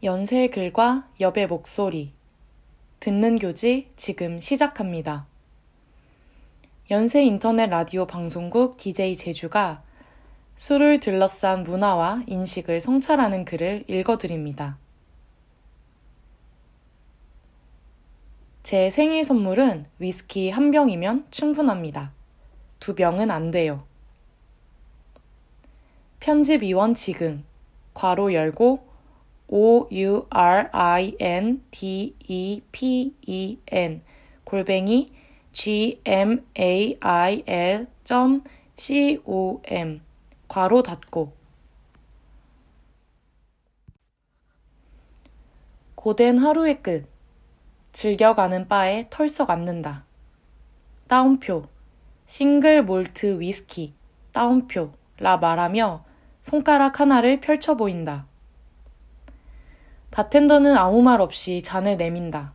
연세의 글과 여배 목소리. 듣는 교지 지금 시작합니다. 연세 인터넷 라디오 방송국 DJ 제주가 술을 들러싼 문화와 인식을 성찰하는 글을 읽어드립니다. 제 생일 선물은 위스키 한 병이면 충분합니다. 두 병은 안 돼요. 편집위원 지금, 괄호 열고, o-u-r-i-n-d-e-p-e-n 골뱅이 gmail.com 괄호 닫고 고된 하루의 끝 즐겨가는 바에 털썩 앉는다. 따옴표 싱글 몰트 위스키 따옴표 라 말하며 손가락 하나를 펼쳐 보인다. 바텐더는 아무 말 없이 잔을 내민다.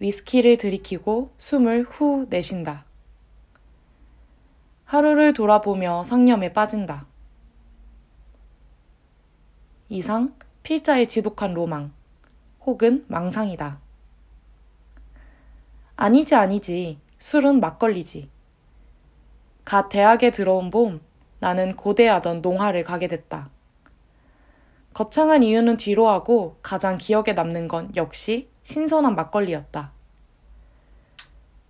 위스키를 들이키고 숨을 후 내쉰다. 하루를 돌아보며 상념에 빠진다. 이상 필자의 지독한 로망 혹은 망상이다. 아니지 아니지 술은 막걸리지. 갓 대학에 들어온 봄 나는 고대하던 농화를 가게 됐다. 거창한 이유는 뒤로 하고 가장 기억에 남는 건 역시 신선한 막걸리였다.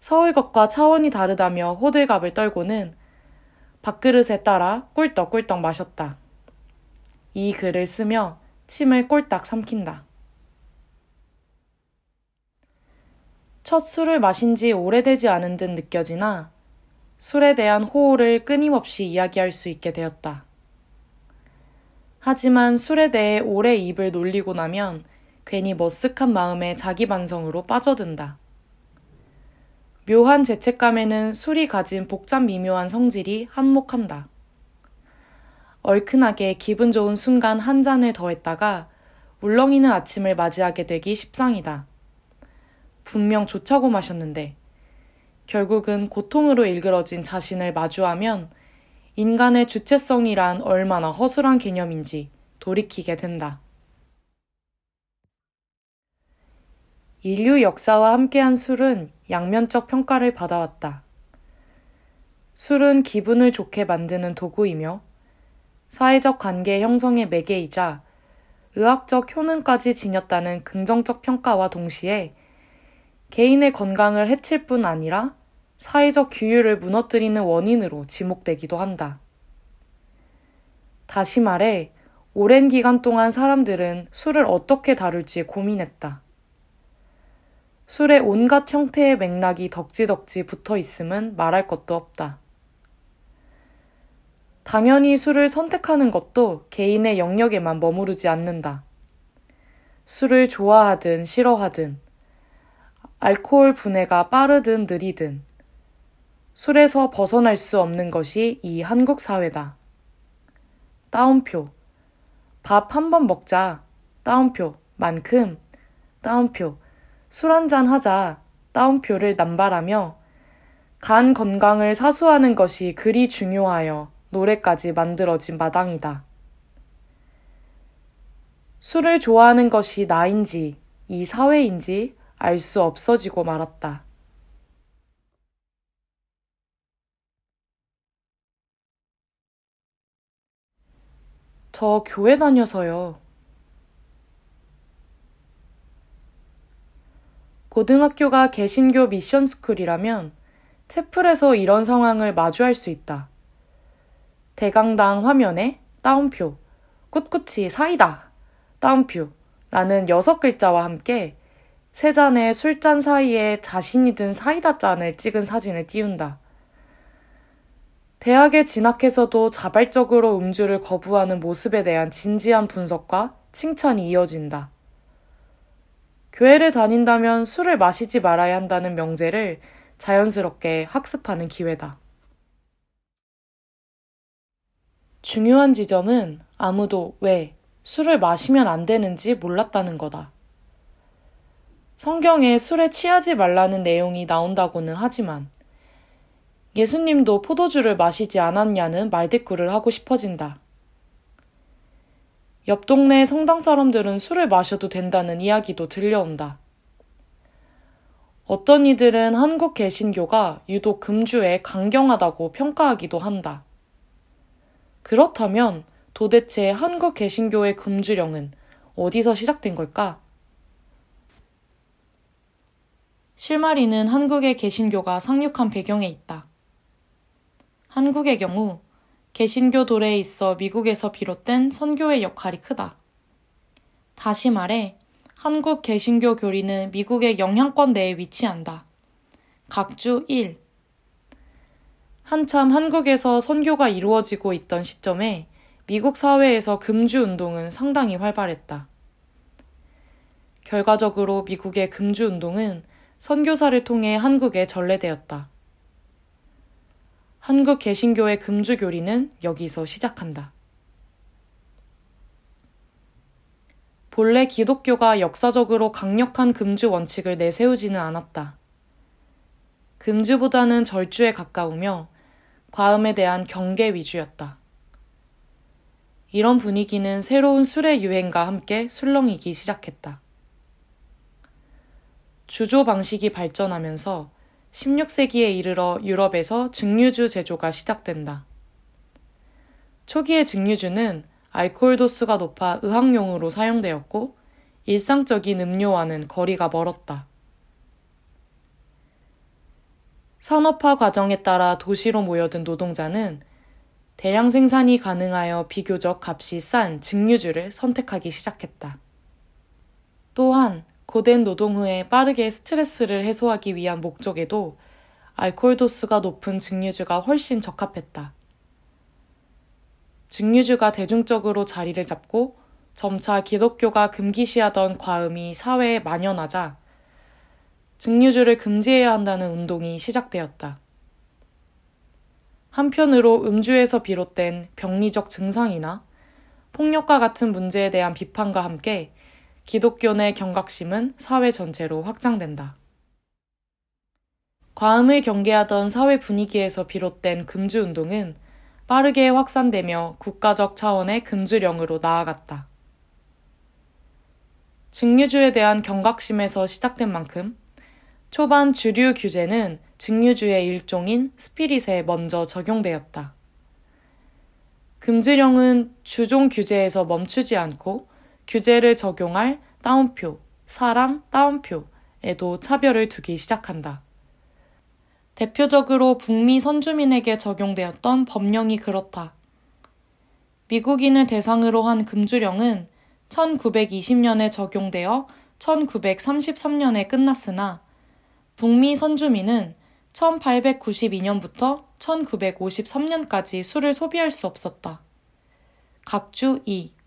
서울 것과 차원이 다르다며 호들갑을 떨고는 밥그릇에 따라 꿀떡꿀떡 마셨다. 이 글을 쓰며 침을 꼴딱 삼킨다. 첫 술을 마신 지 오래되지 않은 듯 느껴지나 술에 대한 호호를 끊임없이 이야기할 수 있게 되었다. 하지만 술에 대해 오래 입을 놀리고 나면 괜히 머쓱한 마음에 자기 반성으로 빠져든다. 묘한 죄책감에는 술이 가진 복잡 미묘한 성질이 한몫한다. 얼큰하게 기분 좋은 순간 한 잔을 더했다가 울렁이는 아침을 맞이하게 되기 십상이다. 분명 좋자고 마셨는데 결국은 고통으로 일그러진 자신을 마주하면 인간의 주체성이란 얼마나 허술한 개념인지 돌이키게 된다. 인류 역사와 함께한 술은 양면적 평가를 받아왔다. 술은 기분을 좋게 만드는 도구이며 사회적 관계 형성의 매개이자 의학적 효능까지 지녔다는 긍정적 평가와 동시에 개인의 건강을 해칠 뿐 아니라 사회적 규율을 무너뜨리는 원인으로 지목되기도 한다. 다시 말해, 오랜 기간 동안 사람들은 술을 어떻게 다룰지 고민했다. 술의 온갖 형태의 맥락이 덕지덕지 붙어 있음은 말할 것도 없다. 당연히 술을 선택하는 것도 개인의 영역에만 머무르지 않는다. 술을 좋아하든 싫어하든, 알코올 분해가 빠르든 느리든, 술에서 벗어날 수 없는 것이 이 한국 사회다. 따옴표. 밥 한 번 먹자. 따옴표. 만큼. 따옴표. 술 한 잔 하자. 따옴표를 남발하며 간 건강을 사수하는 것이 그리 중요하여 노래까지 만들어진 마당이다. 술을 좋아하는 것이 나인지 이 사회인지 알 수 없어지고 말았다. 저 교회 다녀서요. 고등학교가 개신교 미션 스쿨이라면 채플에서 이런 상황을 마주할 수 있다. 대강당 화면에 따옴표, 꿋꿋이 사이다, 따옴표 라는 여섯 글자와 함께 세 잔의 술잔 사이에 자신이 든 사이다 잔을 찍은 사진을 띄운다. 대학에 진학해서도 자발적으로 음주를 거부하는 모습에 대한 진지한 분석과 칭찬이 이어진다. 교회를 다닌다면 술을 마시지 말아야 한다는 명제를 자연스럽게 학습하는 기회다. 중요한 지점은 아무도 왜 술을 마시면 안 되는지 몰랐다는 거다. 성경에 술에 취하지 말라는 내용이 나온다고는 하지만 예수님도 포도주를 마시지 않았냐는 말대꾸를 하고 싶어진다. 옆 동네 성당 사람들은 술을 마셔도 된다는 이야기도 들려온다. 어떤 이들은 한국 개신교가 유독 금주에 강경하다고 평가하기도 한다. 그렇다면 도대체 한국 개신교의 금주령은 어디서 시작된 걸까? 실마리는 한국의 개신교가 상륙한 배경에 있다. 한국의 경우 개신교 도래에 있어 미국에서 비롯된 선교의 역할이 크다. 다시 말해 한국 개신교 교리는 미국의 영향권 내에 위치한다. 각주 1. 한참 한국에서 선교가 이루어지고 있던 시점에 미국 사회에서 금주 운동은 상당히 활발했다. 결과적으로 미국의 금주 운동은 선교사를 통해 한국에 전래되었다. 한국 개신교의 금주 교리는 여기서 시작한다. 본래 기독교가 역사적으로 강력한 금주 원칙을 내세우지는 않았다. 금주보다는 절주에 가까우며 과음에 대한 경계 위주였다. 이런 분위기는 새로운 술의 유행과 함께 술렁이기 시작했다. 주조 방식이 발전하면서 16세기에 이르러 유럽에서 증류주 제조가 시작된다. 초기의 증류주는 알코올 도수가 높아 의학용으로 사용되었고 일상적인 음료와는 거리가 멀었다. 산업화 과정에 따라 도시로 모여든 노동자는 대량 생산이 가능하여 비교적 값이 싼 증류주를 선택하기 시작했다. 또한 고된 노동 후에 빠르게 스트레스를 해소하기 위한 목적에도 알코올 도수가 높은 증류주가 훨씬 적합했다. 증류주가 대중적으로 자리를 잡고 점차 기독교가 금기시하던 과음이 사회에 만연하자 증류주를 금지해야 한다는 운동이 시작되었다. 한편으로 음주에서 비롯된 병리적 증상이나 폭력과 같은 문제에 대한 비판과 함께 기독교 내 경각심은 사회 전체로 확장된다. 과음을 경계하던 사회 분위기에서 비롯된 금주 운동은 빠르게 확산되며 국가적 차원의 금주령으로 나아갔다. 증류주에 대한 경각심에서 시작된 만큼 초반 주류 규제는 증류주의 일종인 스피릿에 먼저 적용되었다. 금주령은 주종 규제에서 멈추지 않고 규제를 적용할 따옴표, 사람 따옴표에도 차별을 두기 시작한다. 대표적으로 북미 선주민에게 적용되었던 법령이 그렇다. 미국인을 대상으로 한 금주령은 1920년에 적용되어 1933년에 끝났으나 북미 선주민은 1892년부터 1953년까지 술을 소비할 수 없었다. 각주 2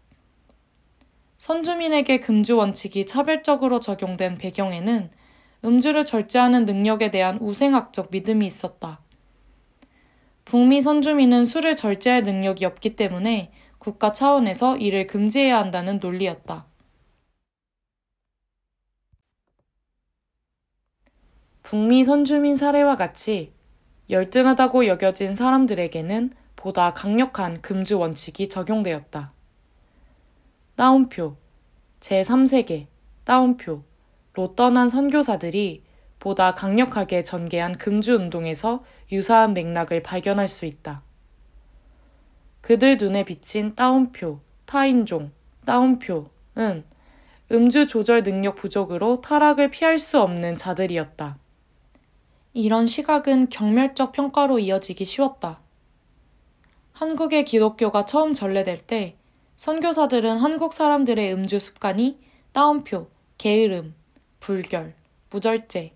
선주민에게 금주 원칙이 차별적으로 적용된 배경에는 음주를 절제하는 능력에 대한 우생학적 믿음이 있었다. 북미 선주민은 술을 절제할 능력이 없기 때문에 국가 차원에서 이를 금지해야 한다는 논리였다. 북미 선주민 사례와 같이 열등하다고 여겨진 사람들에게는 보다 강력한 금주 원칙이 적용되었다. 따옴표, 제3세계, 따옴표, 로 떠난 선교사들이 보다 강력하게 전개한 금주 운동에서 유사한 맥락을 발견할 수 있다. 그들 눈에 비친 따옴표, 타인종, 따옴표는 음주 조절 능력 부족으로 타락을 피할 수 없는 자들이었다. 이런 시각은 경멸적 평가로 이어지기 쉬웠다. 한국의 기독교가 처음 전래될 때 선교사들은 한국 사람들의 음주 습관이 따옴표, 게으름, 불결, 무절제,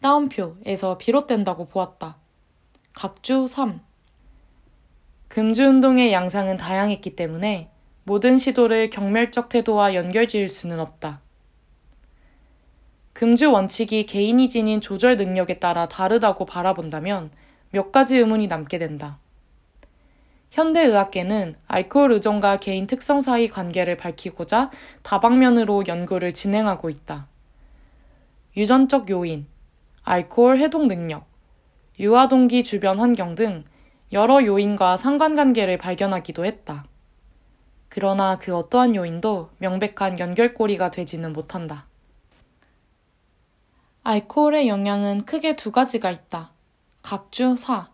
따옴표에서 비롯된다고 보았다. 각주 3. 금주운동의 양상은 다양했기 때문에 모든 시도를 경멸적 태도와 연결 지을 수는 없다. 금주 원칙이 개인이 지닌 조절 능력에 따라 다르다고 바라본다면 몇 가지 의문이 남게 된다. 현대의학계는 알코올 의존과 개인 특성 사이 관계를 밝히고자 다방면으로 연구를 진행하고 있다. 유전적 요인, 알코올 해독 능력, 유아 동기 주변 환경 등 여러 요인과 상관관계를 발견하기도 했다. 그러나 그 어떠한 요인도 명백한 연결고리가 되지는 못한다. 알코올의 영향은 크게 두 가지가 있다. 각주 4.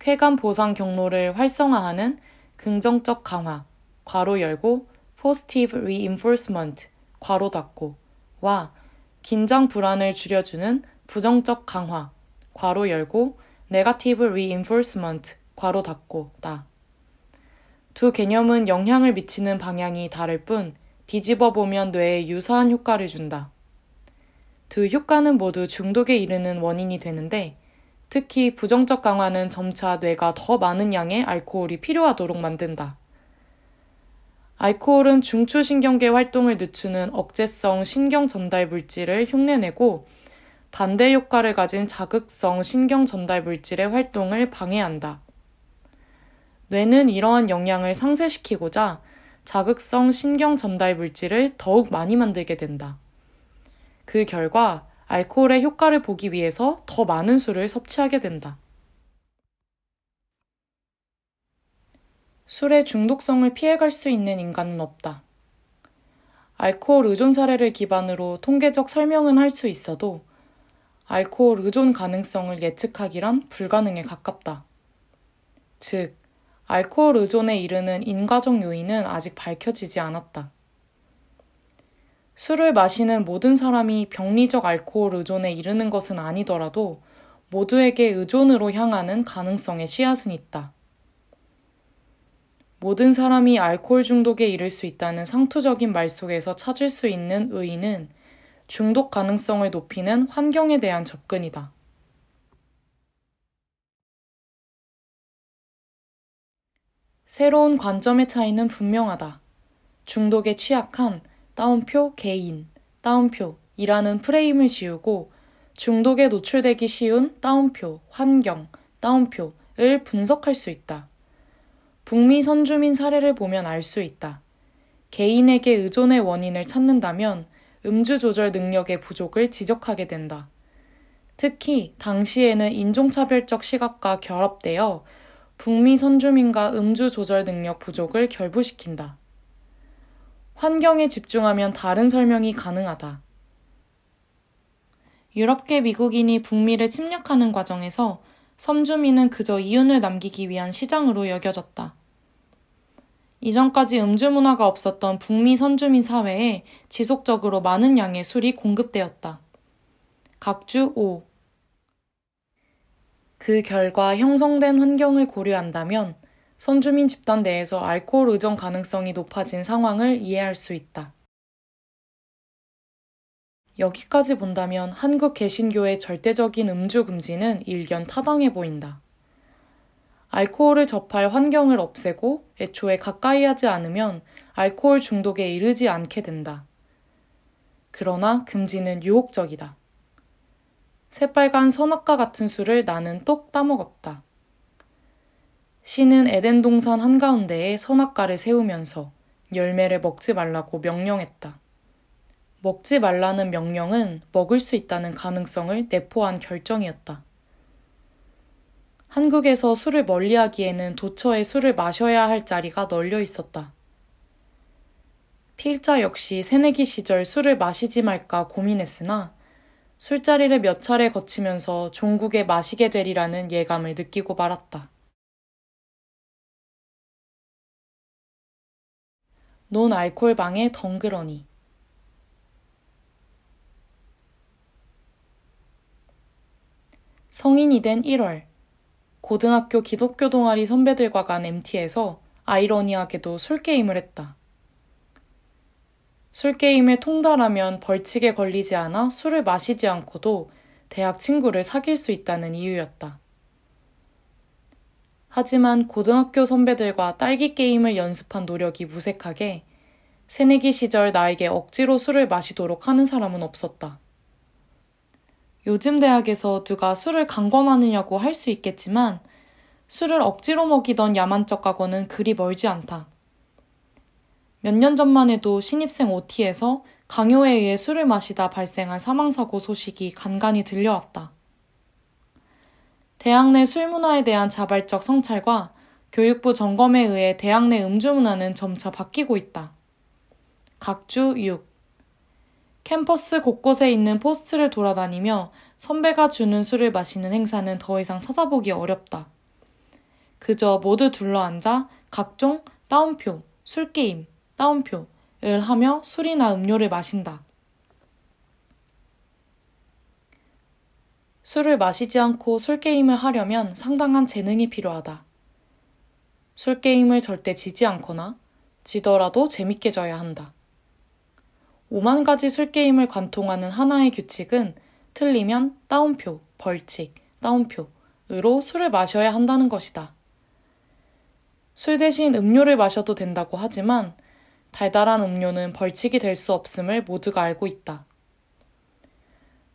쾌감 보상 경로를 활성화하는 긍정적 강화, 괄호 열고, positive reinforcement, 괄호 닫고, 와 긴장 불안을 줄여주는 부정적 강화, 괄호 열고, negative reinforcement, 괄호 닫고 다. 두 개념은 영향을 미치는 방향이 다를 뿐 뒤집어 보면 뇌에 유사한 효과를 준다. 두 효과는 모두 중독에 이르는 원인이 되는데 특히 부정적 강화는 점차 뇌가 더 많은 양의 알코올이 필요하도록 만든다. 알코올은 중추신경계 활동을 늦추는 억제성 신경 전달 물질을 흉내내고 반대 효과를 가진 자극성 신경 전달 물질의 활동을 방해한다. 뇌는 이러한 영향을 상쇄시키고자 자극성 신경 전달 물질을 더욱 많이 만들게 된다. 그 결과 알코올의 효과를 보기 위해서 더 많은 술을 섭취하게 된다. 술의 중독성을 피해갈 수 있는 인간은 없다. 알코올 의존 사례를 기반으로 통계적 설명은 할 수 있어도 알코올 의존 가능성을 예측하기란 불가능에 가깝다. 즉, 알코올 의존에 이르는 인과적 요인은 아직 밝혀지지 않았다. 술을 마시는 모든 사람이 병리적 알코올 의존에 이르는 것은 아니더라도 모두에게 의존으로 향하는 가능성의 씨앗은 있다. 모든 사람이 알코올 중독에 이를 수 있다는 상투적인 말 속에서 찾을 수 있는 의의는 중독 가능성을 높이는 환경에 대한 접근이다. 새로운 관점의 차이는 분명하다. 중독에 취약한 따옴표 개인, 따옴표이라는 프레임을 지우고 중독에 노출되기 쉬운 따옴표, 환경, 따옴표를 분석할 수 있다. 북미 선주민 사례를 보면 알 수 있다. 개인에게 의존의 원인을 찾는다면 음주 조절 능력의 부족을 지적하게 된다. 특히 당시에는 인종차별적 시각과 결합되어 북미 선주민과 음주 조절 능력 부족을 결부시킨다. 환경에 집중하면 다른 설명이 가능하다. 유럽계 미국인이 북미를 침략하는 과정에서 섬주민은 그저 이윤을 남기기 위한 시장으로 여겨졌다. 이전까지 음주 문화가 없었던 북미 선주민 사회에 지속적으로 많은 양의 술이 공급되었다. 각주 5. 그 결과 형성된 환경을 고려한다면 선주민 집단 내에서 알코올 의존 가능성이 높아진 상황을 이해할 수 있다. 여기까지 본다면 한국 개신교의 절대적인 음주 금지는 일견 타당해 보인다. 알코올을 접할 환경을 없애고 애초에 가까이 하지 않으면 알코올 중독에 이르지 않게 된다. 그러나 금지는 유혹적이다. 새빨간 선악과 같은 술을 나는 똑 따먹었다. 신은 에덴 동산 한가운데에 선악과를 세우면서 열매를 먹지 말라고 명령했다. 먹지 말라는 명령은 먹을 수 있다는 가능성을 내포한 결정이었다. 한국에서 술을 멀리 하기에는 도처에 술을 마셔야 할 자리가 널려 있었다. 필자 역시 새내기 시절 술을 마시지 말까 고민했으나 술자리를 몇 차례 거치면서 종국에 마시게 되리라는 예감을 느끼고 말았다. 논 알콜방의 덩그러니 성인이 된 1월 고등학교 기독교 동아리 선배들과 간 MT에서 아이러니하게도 술게임을 했다. 술게임에 통달하면 벌칙에 걸리지 않아 술을 마시지 않고도 대학 친구를 사귈 수 있다는 이유였다. 하지만 고등학교 선배들과 딸기 게임을 연습한 노력이 무색하게 새내기 시절 나에게 억지로 술을 마시도록 하는 사람은 없었다. 요즘 대학에서 누가 술을 강권하느냐고 할 수 있겠지만 술을 억지로 먹이던 야만적 과거는 그리 멀지 않다. 몇 년 전만 해도 신입생 OT에서 강요에 의해 술을 마시다 발생한 사망사고 소식이 간간히 들려왔다. 대학 내 술 문화에 대한 자발적 성찰과 교육부 점검에 의해 대학 내 음주 문화는 점차 바뀌고 있다. 각주 6. 캠퍼스 곳곳에 있는 포스트를 돌아다니며 선배가 주는 술을 마시는 행사는 더 이상 찾아보기 어렵다. 그저 모두 둘러앉아 각종 따옴표, 술게임, 따옴표를 하며 술이나 음료를 마신다. 술을 마시지 않고 술게임을 하려면 상당한 재능이 필요하다. 술게임을 절대 지지 않거나 지더라도 재밌게 져야 한다. 5만 가지 술게임을 관통하는 하나의 규칙은 틀리면 따옴표, 벌칙, 따옴표으로 술을 마셔야 한다는 것이다. 술 대신 음료를 마셔도 된다고 하지만 달달한 음료는 벌칙이 될 수 없음을 모두가 알고 있다.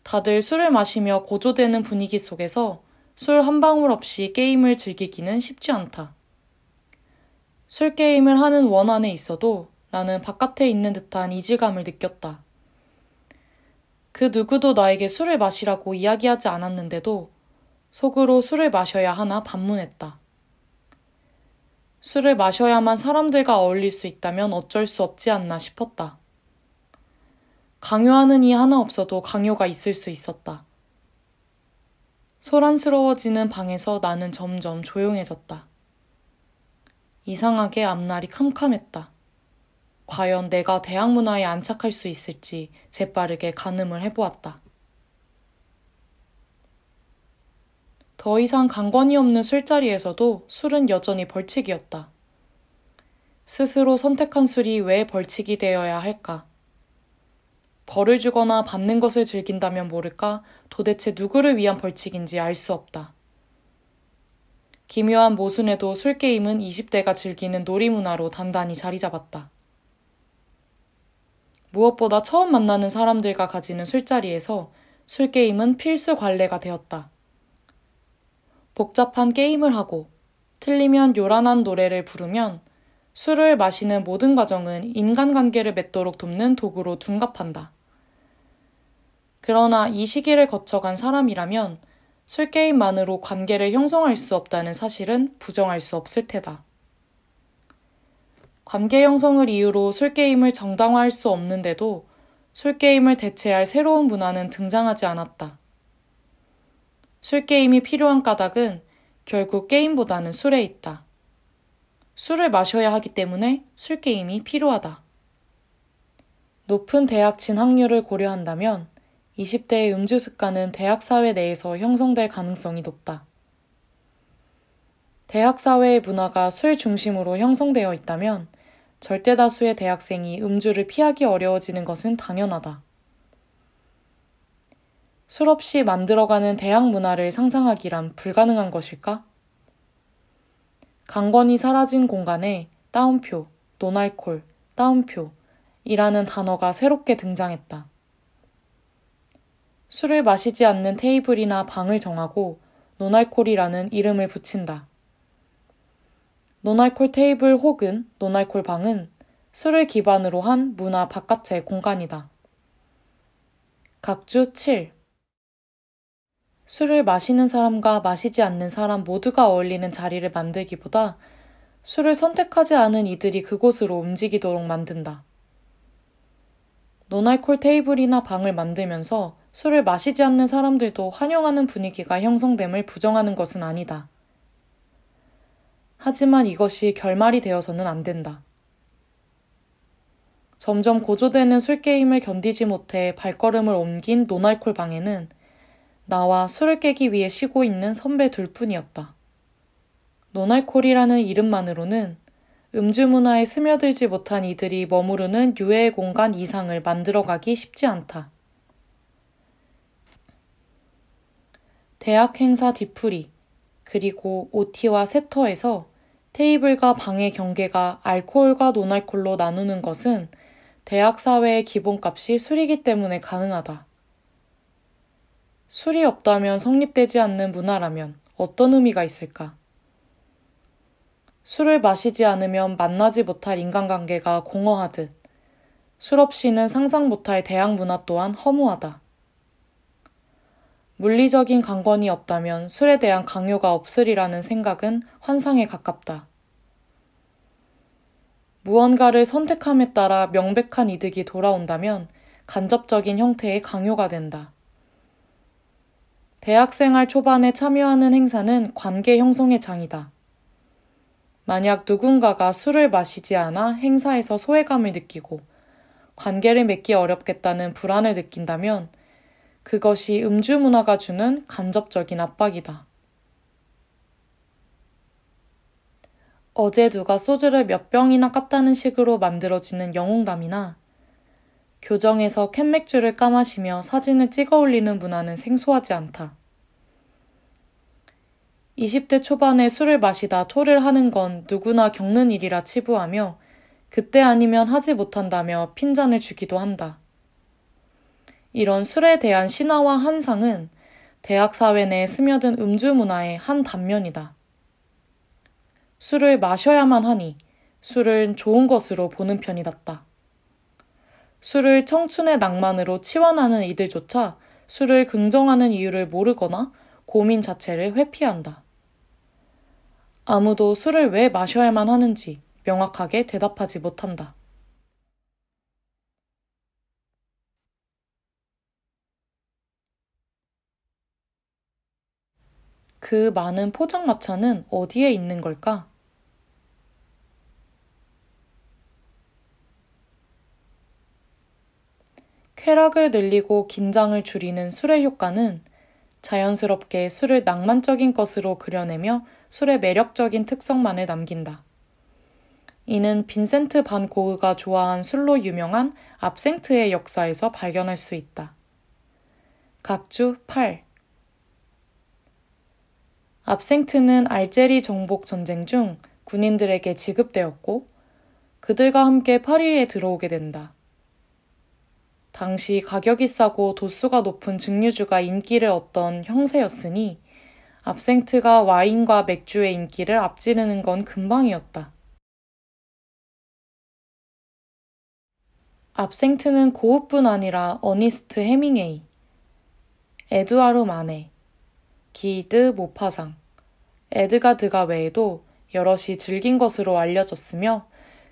다들 술을 마시며 고조되는 분위기 속에서 술 한 방울 없이 게임을 즐기기는 쉽지 않다. 술 게임을 하는 원 안에 있어도 나는 바깥에 있는 듯한 이질감을 느꼈다. 그 누구도 나에게 술을 마시라고 이야기하지 않았는데도 속으로 술을 마셔야 하나 반문했다. 술을 마셔야만 사람들과 어울릴 수 있다면 어쩔 수 없지 않나 싶었다. 강요하는 이 하나 없어도 강요가 있을 수 있었다. 소란스러워지는 방에서 나는 점점 조용해졌다. 이상하게 앞날이 캄캄했다. 과연 내가 대학 문화에 안착할 수 있을지 재빠르게 가늠을 해보았다. 더 이상 강권이 없는 술자리에서도 술은 여전히 벌칙이었다. 스스로 선택한 술이 왜 벌칙이 되어야 할까? 벌을 주거나 받는 것을 즐긴다면 모를까 도대체 누구를 위한 벌칙인지 알 수 없다. 기묘한 모순에도 술게임은 20대가 즐기는 놀이문화로 단단히 자리 잡았다. 무엇보다 처음 만나는 사람들과 가지는 술자리에서 술게임은 필수 관례가 되었다. 복잡한 게임을 하고 틀리면 요란한 노래를 부르면 술을 마시는 모든 과정은 인간관계를 맺도록 돕는 도구로 둔갑한다. 그러나 이 시기를 거쳐간 사람이라면 술게임만으로 관계를 형성할 수 없다는 사실은 부정할 수 없을 테다. 관계 형성을 이유로 술게임을 정당화할 수 없는데도 술게임을 대체할 새로운 문화는 등장하지 않았다. 술게임이 필요한 까닭은 결국 게임보다는 술에 있다. 술을 마셔야 하기 때문에 술게임이 필요하다. 높은 대학 진학률을 고려한다면 20대의 음주 습관은 대학 사회 내에서 형성될 가능성이 높다. 대학 사회의 문화가 술 중심으로 형성되어 있다면 절대 다수의 대학생이 음주를 피하기 어려워지는 것은 당연하다. 술 없이 만들어가는 대학 문화를 상상하기란 불가능한 것일까? 강권이 사라진 공간에 따옴표, non-alcohol, 따옴표, 이라는 단어가 새롭게 등장했다. 술을 마시지 않는 테이블이나 방을 정하고 non-alcohol이라는 이름을 붙인다. non-alcohol 테이블 혹은 non-alcohol 방은 술을 기반으로 한 문화 바깥의 공간이다. 각주 7 술을 마시는 사람과 마시지 않는 사람 모두가 어울리는 자리를 만들기보다 술을 선택하지 않은 이들이 그곳으로 움직이도록 만든다. 노날콜 테이블이나 방을 만들면서 술을 마시지 않는 사람들도 환영하는 분위기가 형성됨을 부정하는 것은 아니다. 하지만 이것이 결말이 되어서는 안 된다. 점점 고조되는 술게임을 견디지 못해 발걸음을 옮긴 노날콜 방에는 나와 술을 깨기 위해 쉬고 있는 선배 둘 뿐이었다. 노날콜이라는 이름만으로는 음주 문화에 스며들지 못한 이들이 머무르는 유해 공간 이상을 만들어가기 쉽지 않다. 대학 행사 뒤풀이, 그리고 OT와 세터에서 테이블과 방의 경계가 알코올과 노날콜로 나누는 것은 대학 사회의 기본값이 술이기 때문에 가능하다. 술이 없다면 성립되지 않는 문화라면 어떤 의미가 있을까? 술을 마시지 않으면 만나지 못할 인간관계가 공허하듯 술 없이는 상상 못할 대학 문화 또한 허무하다. 물리적인 강권이 없다면 술에 대한 강요가 없으리라는 생각은 환상에 가깝다. 무언가를 선택함에 따라 명백한 이득이 돌아온다면 간접적인 형태의 강요가 된다. 대학생활 초반에 참여하는 행사는 관계 형성의 장이다. 만약 누군가가 술을 마시지 않아 행사에서 소외감을 느끼고 관계를 맺기 어렵겠다는 불안을 느낀다면 그것이 음주 문화가 주는 간접적인 압박이다. 어제 누가 소주를 몇 병이나 깠다는 식으로 만들어지는 영웅담이나 교정에서 캔맥주를 까마시며 사진을 찍어 올리는 문화는 생소하지 않다. 20대 초반에 술을 마시다 토를 하는 건 누구나 겪는 일이라 치부하며 그때 아니면 하지 못한다며 핀잔을 주기도 한다. 이런 술에 대한 신화와 환상은 대학 사회 내에 스며든 음주 문화의 한 단면이다. 술을 마셔야만 하니 술은 좋은 것으로 보는 편이 낫다. 술을 청춘의 낭만으로 치환하는 이들조차 술을 긍정하는 이유를 모르거나 고민 자체를 회피한다. 아무도 술을 왜 마셔야만 하는지 명확하게 대답하지 못한다. 그 많은 포장마차는 어디에 있는 걸까? 쾌락을 늘리고 긴장을 줄이는 술의 효과는 자연스럽게 술을 낭만적인 것으로 그려내며 술의 매력적인 특성만을 남긴다. 이는 빈센트 반 고흐가 좋아한 술로 유명한 압생트의 역사에서 발견할 수 있다. 각주 8 압생트는 알제리 정복 전쟁 중 군인들에게 지급되었고 그들과 함께 파리에 들어오게 된다. 당시 가격이 싸고 도수가 높은 증류주가 인기를 얻던 형세였으니 압생트가 와인과 맥주의 인기를 앞지르는 건 금방이었다. 압생트는 고흐뿐 아니라 어니스트 해밍웨이, 에두아르 마네, 기드 모파상, 에드가드가 외에도 여럿이 즐긴 것으로 알려졌으며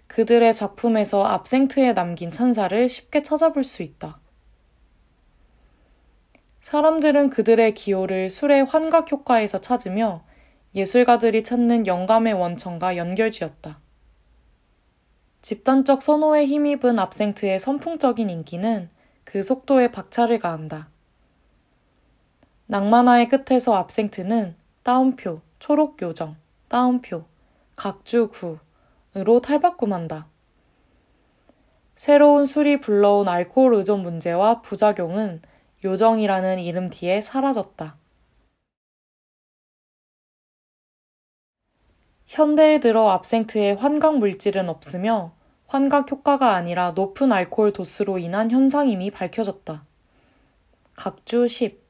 그들의 작품에서 압생트에 남긴 찬사를 쉽게 찾아볼 수 있다. 사람들은 그들의 기호를 술의 환각 효과에서 찾으며 예술가들이 찾는 영감의 원천과 연결지었다. 집단적 선호에 힘입은 압생트의 선풍적인 인기는 그 속도에 박차를 가한다. 낭만화의 끝에서 압생트는 따옴표, 초록요정, 따옴표, 각주구으로 탈바꿈한다. 새로운 술이 불러온 알코올 의존 문제와 부작용은 요정이라는 이름 뒤에 사라졌다. 현대에 들어 압생트의 환각 물질은 없으며 환각 효과가 아니라 높은 알코올 도수로 인한 현상임이 밝혀졌다. 각주 10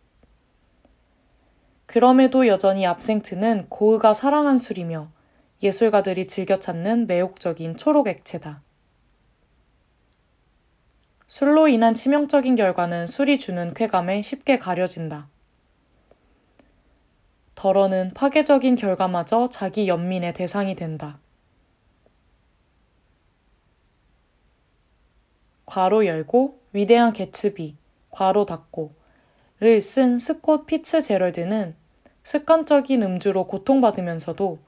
그럼에도 여전히 압생트는 고흐가 사랑한 술이며 예술가들이 즐겨 찾는 매혹적인 초록 액체다. 술로 인한 치명적인 결과는 술이 주는 쾌감에 쉽게 가려진다. 덜어는 파괴적인 결과마저 자기 연민의 대상이 된다. 괄호 열고 위대한 개츠비, 괄호 닫고를 쓴 스콧 피츠 제럴드는 습관적인 음주로 고통받으면서도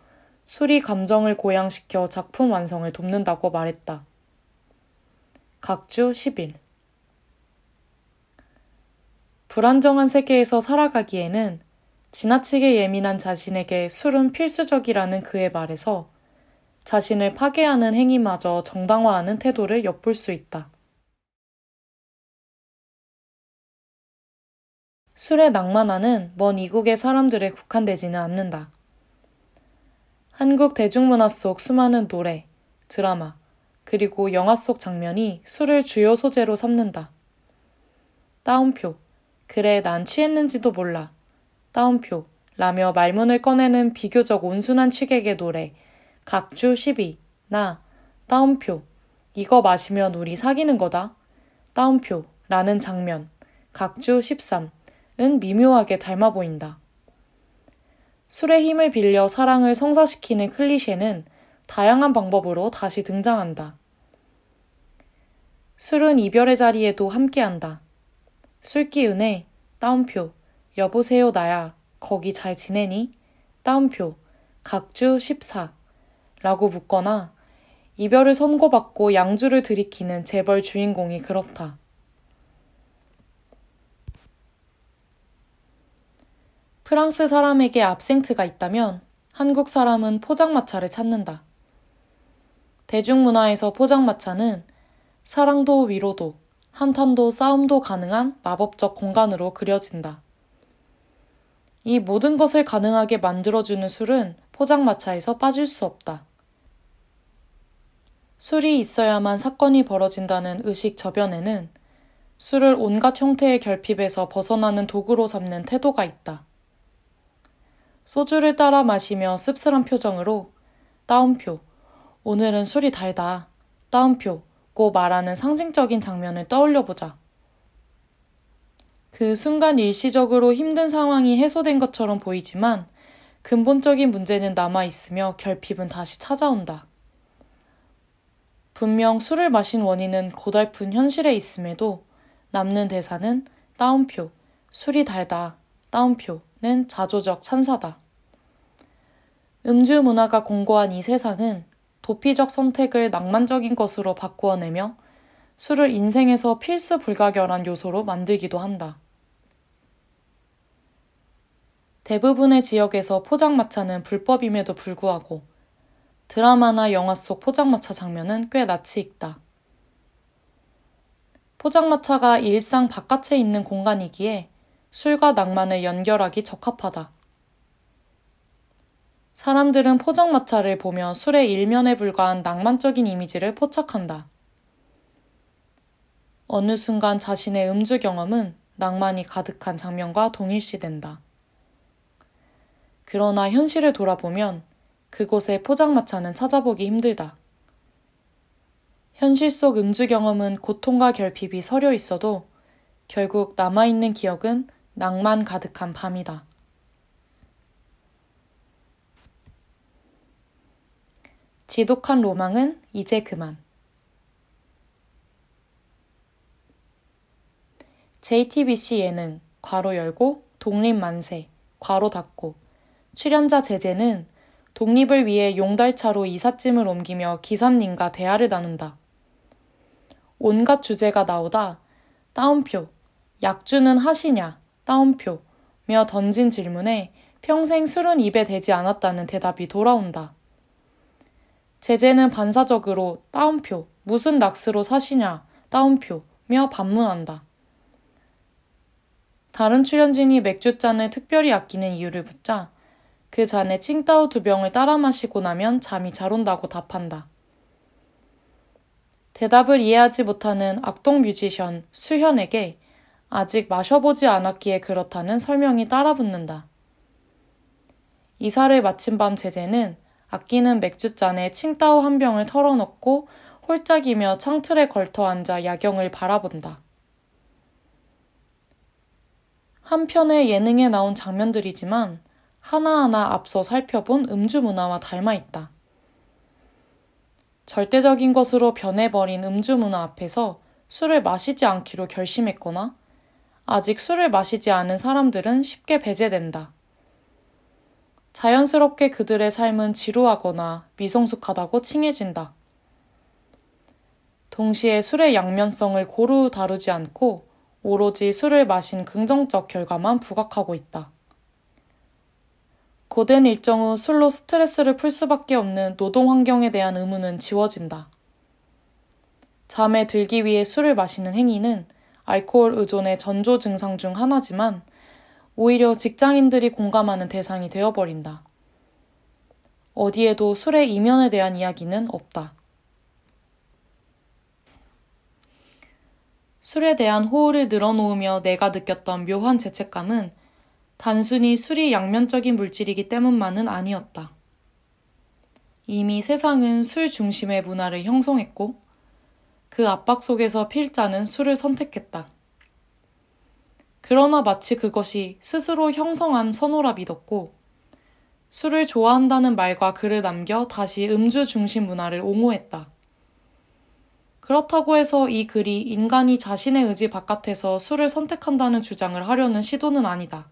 술이 감정을 고양시켜 작품 완성을 돕는다고 말했다. 각주 10일 불안정한 세계에서 살아가기에는 지나치게 예민한 자신에게 술은 필수적이라는 그의 말에서 자신을 파괴하는 행위마저 정당화하는 태도를 엿볼 수 있다. 술의 낭만화는 먼 이국의 사람들에 국한되지는 않는다. 한국 대중문화 속 수많은 노래, 드라마, 그리고 영화 속 장면이 술을 주요 소재로 삼는다. 따옴표. 그래, 난 취했는지도 몰라. 따옴표. 라며 말문을 꺼내는 비교적 온순한 취객의 노래. 각주 12. 나. 따옴표. 이거 마시면 우리 사귀는 거다. 따옴표. 라는 장면. 각주 13. 미묘하게 닮아 보인다. 술의 힘을 빌려 사랑을 성사시키는 클리셰는 다양한 방법으로 다시 등장한다. 술은 이별의 자리에도 함께한다. 술기 은혜, 따옴표, 여보세요 나야, 거기 잘 지내니? 따옴표, 각주 14 라고 묻거나 이별을 선고받고 양주를 들이키는 재벌 주인공이 그렇다. 프랑스 사람에게 압생트가 있다면 한국 사람은 포장마차를 찾는다. 대중문화에서 포장마차는 사랑도 위로도 한탄도 싸움도 가능한 마법적 공간으로 그려진다. 이 모든 것을 가능하게 만들어주는 술은 포장마차에서 빠질 수 없다. 술이 있어야만 사건이 벌어진다는 의식 저변에는 술을 온갖 형태의 결핍에서 벗어나는 도구로 삼는 태도가 있다. 소주를 따라 마시며 씁쓸한 표정으로 따옴표, 오늘은 술이 달다. 따옴표, 고 말하는 상징적인 장면을 떠올려 보자. 그 순간 일시적으로 힘든 상황이 해소된 것처럼 보이지만 근본적인 문제는 남아 있으며 결핍은 다시 찾아온다. 분명 술을 마신 원인은 고달픈 현실에 있음에도 남는 대사는 따옴표, 술이 달다. 따옴표 는 자조적 찬사다. 음주 문화가 공고한 이 세상은 도피적 선택을 낭만적인 것으로 바꾸어내며 술을 인생에서 필수 불가결한 요소로 만들기도 한다. 대부분의 지역에서 포장마차는 불법임에도 불구하고 드라마나 영화 속 포장마차 장면은 꽤 낯이 익다. 포장마차가 일상 바깥에 있는 공간이기에 술과 낭만을 연결하기 적합하다. 사람들은 포장마차를 보며 술의 일면에 불과한 낭만적인 이미지를 포착한다. 어느 순간 자신의 음주 경험은 낭만이 가득한 장면과 동일시된다. 그러나 현실을 돌아보면 그곳의 포장마차는 찾아보기 힘들다. 현실 속 음주 경험은 고통과 결핍이 서려 있어도 결국 남아있는 기억은 낭만 가득한 밤이다. 지독한 로망은 이제 그만. JTBC 예능 괄호 열고 독립 만세 괄호 닫고 출연자 제재는 독립을 위해 용달차로 이삿짐을 옮기며 기사님과 대화를 나눈다. 온갖 주제가 나오다 따옴표 약주는 하시냐 따옴표며 던진 질문에 평생 술은 입에 대지 않았다는 대답이 돌아온다. 제재는 반사적으로 따옴표 무슨 낚스로 사시냐 따옴표며 반문한다. 다른 출연진이 맥주잔을 특별히 아끼는 이유를 묻자 그 잔에 칭따오 두 병을 따라 마시고 나면 잠이 잘 온다고 답한다. 대답을 이해하지 못하는 악동 뮤지션 수현에게 아직 마셔보지 않았기에 그렇다는 설명이 따라붙는다. 이사를 마친 밤 제재는 아끼는 맥주잔에 칭따오 한 병을 털어놓고 홀짝이며 창틀에 걸터 앉아 야경을 바라본다. 한편의 예능에 나온 장면들이지만 하나하나 앞서 살펴본 음주 문화와 닮아 있다. 절대적인 것으로 변해버린 음주 문화 앞에서 술을 마시지 않기로 결심했거나 아직 술을 마시지 않은 사람들은 쉽게 배제된다. 자연스럽게 그들의 삶은 지루하거나 미성숙하다고 칭해진다. 동시에 술의 양면성을 고루 다루지 않고 오로지 술을 마신 긍정적 결과만 부각하고 있다. 고된 일정 후 술로 스트레스를 풀 수밖에 없는 노동 환경에 대한 의무는 지워진다. 잠에 들기 위해 술을 마시는 행위는 알코올 의존의 전조 증상 중 하나지만 오히려 직장인들이 공감하는 대상이 되어버린다. 어디에도 술의 이면에 대한 이야기는 없다. 술에 대한 호흡을 늘어놓으며 내가 느꼈던 묘한 죄책감은 단순히 술이 양면적인 물질이기 때문만은 아니었다. 이미 세상은 술 중심의 문화를 형성했고 그 압박 속에서 필자는 술을 선택했다. 그러나 마치 그것이 스스로 형성한 선호라 믿었고, 술을 좋아한다는 말과 글을 남겨 다시 음주 중심 문화를 옹호했다. 그렇다고 해서 이 글이 인간이 자신의 의지 바깥에서 술을 선택한다는 주장을 하려는 시도는 아니다.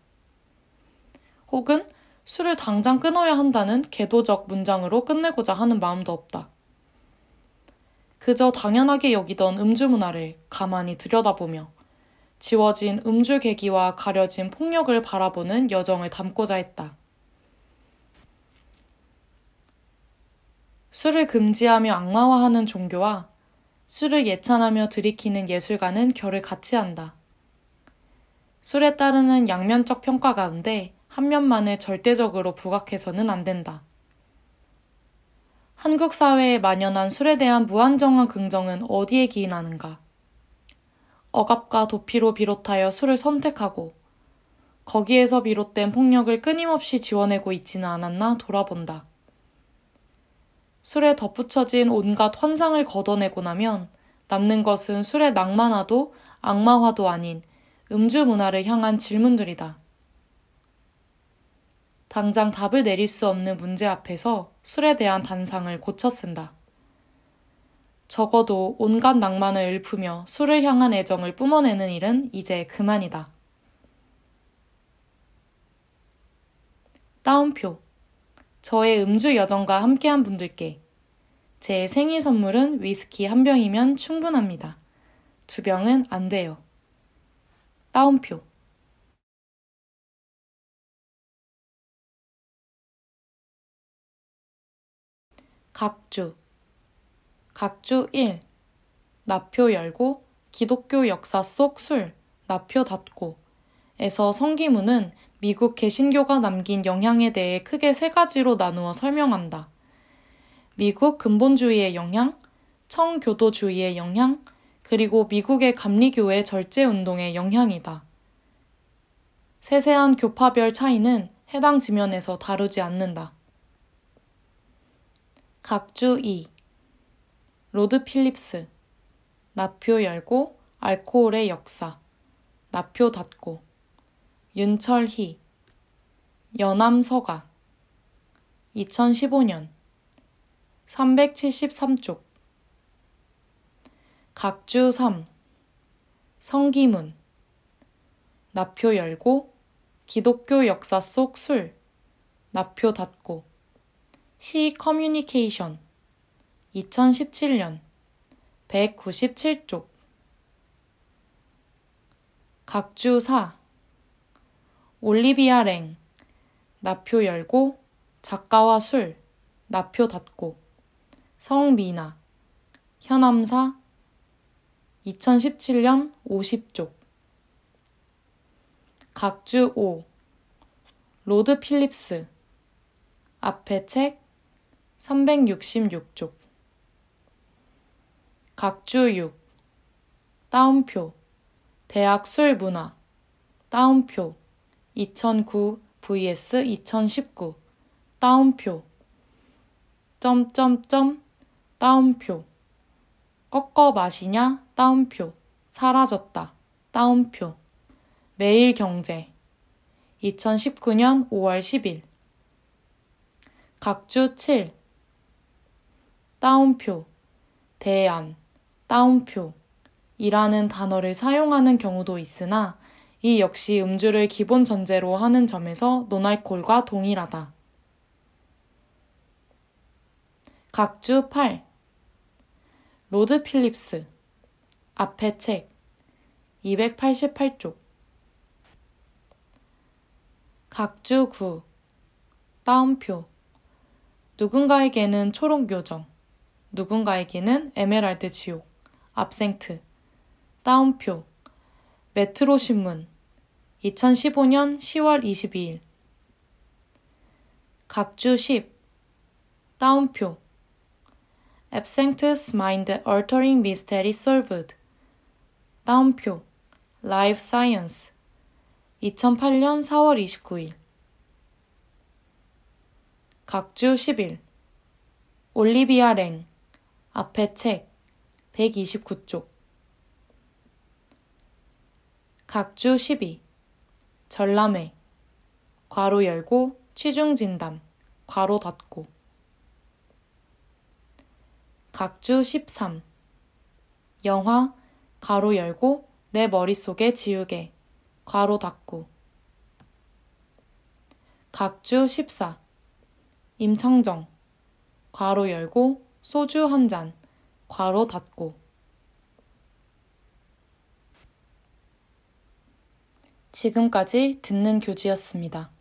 혹은 술을 당장 끊어야 한다는 개도적 문장으로 끝내고자 하는 마음도 없다. 그저 당연하게 여기던 음주 문화를 가만히 들여다보며 지워진 음주 계기와 가려진 폭력을 바라보는 여정을 담고자 했다. 술을 금지하며 악마화하는 종교와 술을 예찬하며 들이키는 예술가는 결을 같이 한다. 술에 따르는 양면적 평가 가운데 한 면만을 절대적으로 부각해서는 안 된다. 한국 사회에 만연한 술에 대한 무한정한 긍정은 어디에 기인하는가? 억압과 도피로 비롯하여 술을 선택하고 거기에서 비롯된 폭력을 끊임없이 지워내고 있지는 않았나 돌아본다. 술에 덧붙여진 온갖 환상을 걷어내고 나면 남는 것은 술의 낭만화도 악마화도 아닌 음주 문화를 향한 질문들이다. 당장 답을 내릴 수 없는 문제 앞에서 술에 대한 단상을 고쳐 쓴다. 적어도 온갖 낭만을 읊으며 술을 향한 애정을 뿜어내는 일은 이제 그만이다. 따옴표 저의 음주 여정과 함께한 분들께 제 생일 선물은 위스키 한 병이면 충분합니다. 두 병은 안 돼요. 따옴표 각주 각주 1 나표 열고 기독교 역사 속 술 나표 닫고 에서 성기문은 미국 개신교가 남긴 영향에 대해 크게 세 가지로 나누어 설명한다. 미국 근본주의의 영향, 청교도주의의 영향, 그리고 미국의 감리교회 절제 운동의 영향이다. 세세한 교파별 차이는 해당 지면에서 다루지 않는다. 각주 2 로드 필립스. 낫표 열고 알코올의 역사. 낫표 닫고. 윤철희. 연암서가. 2015년. 373쪽. 각주 3 성기문. 낫표 열고 기독교 역사 속 술. 낫표 닫고 시 커뮤니케이션. 2017년. 197쪽. 각주 4 올리비아 랭, 나표 열고, 작가와 술, 나표 닫고, 성미나, 현암사, 2017년 50쪽, 각주 5, 로드 필립스, 앞에 책 366쪽, 각주 6, 따옴표, 대학 술 문화, 따옴표, 2009 vs 2019 따옴표. 점점점. 따옴표. 꺾어 마시냐? 따옴표. 사라졌다. 따옴표. 매일 경제. 2019년 5월 10일. 각주 7 따옴표 대안 따옴표. 이라는 단어를 사용하는 경우도 있으나 이 역시 음주를 기본 전제로 하는 점에서 노날콜과 동일하다. 각주 8 로드 필립스. 앞에 책. 288쪽. 각주 9 따옴표. 누군가에게는 초록 요정 누군가에게는 에메랄드 지옥 압생트 따옴표 메트로 신문 2015년 10월 22일. 각주 10 따옴표 Absent's Mind Altering Mystery Solved. 따옴표 Life Science 2008년 4월 29일. 각주 10일 올리비아 랭 앞에 책 129쪽. 각주 12 전람회. 괄호 열고 취중 진담. 괄호 닫고. 각주 13 영화 가로 열고 내 머릿속에 지우개. 괄호 닫고. 각주 14 임창정. 괄호 열고 소주 한 잔 괄호 닫고 지금까지 듣는 교지였습니다.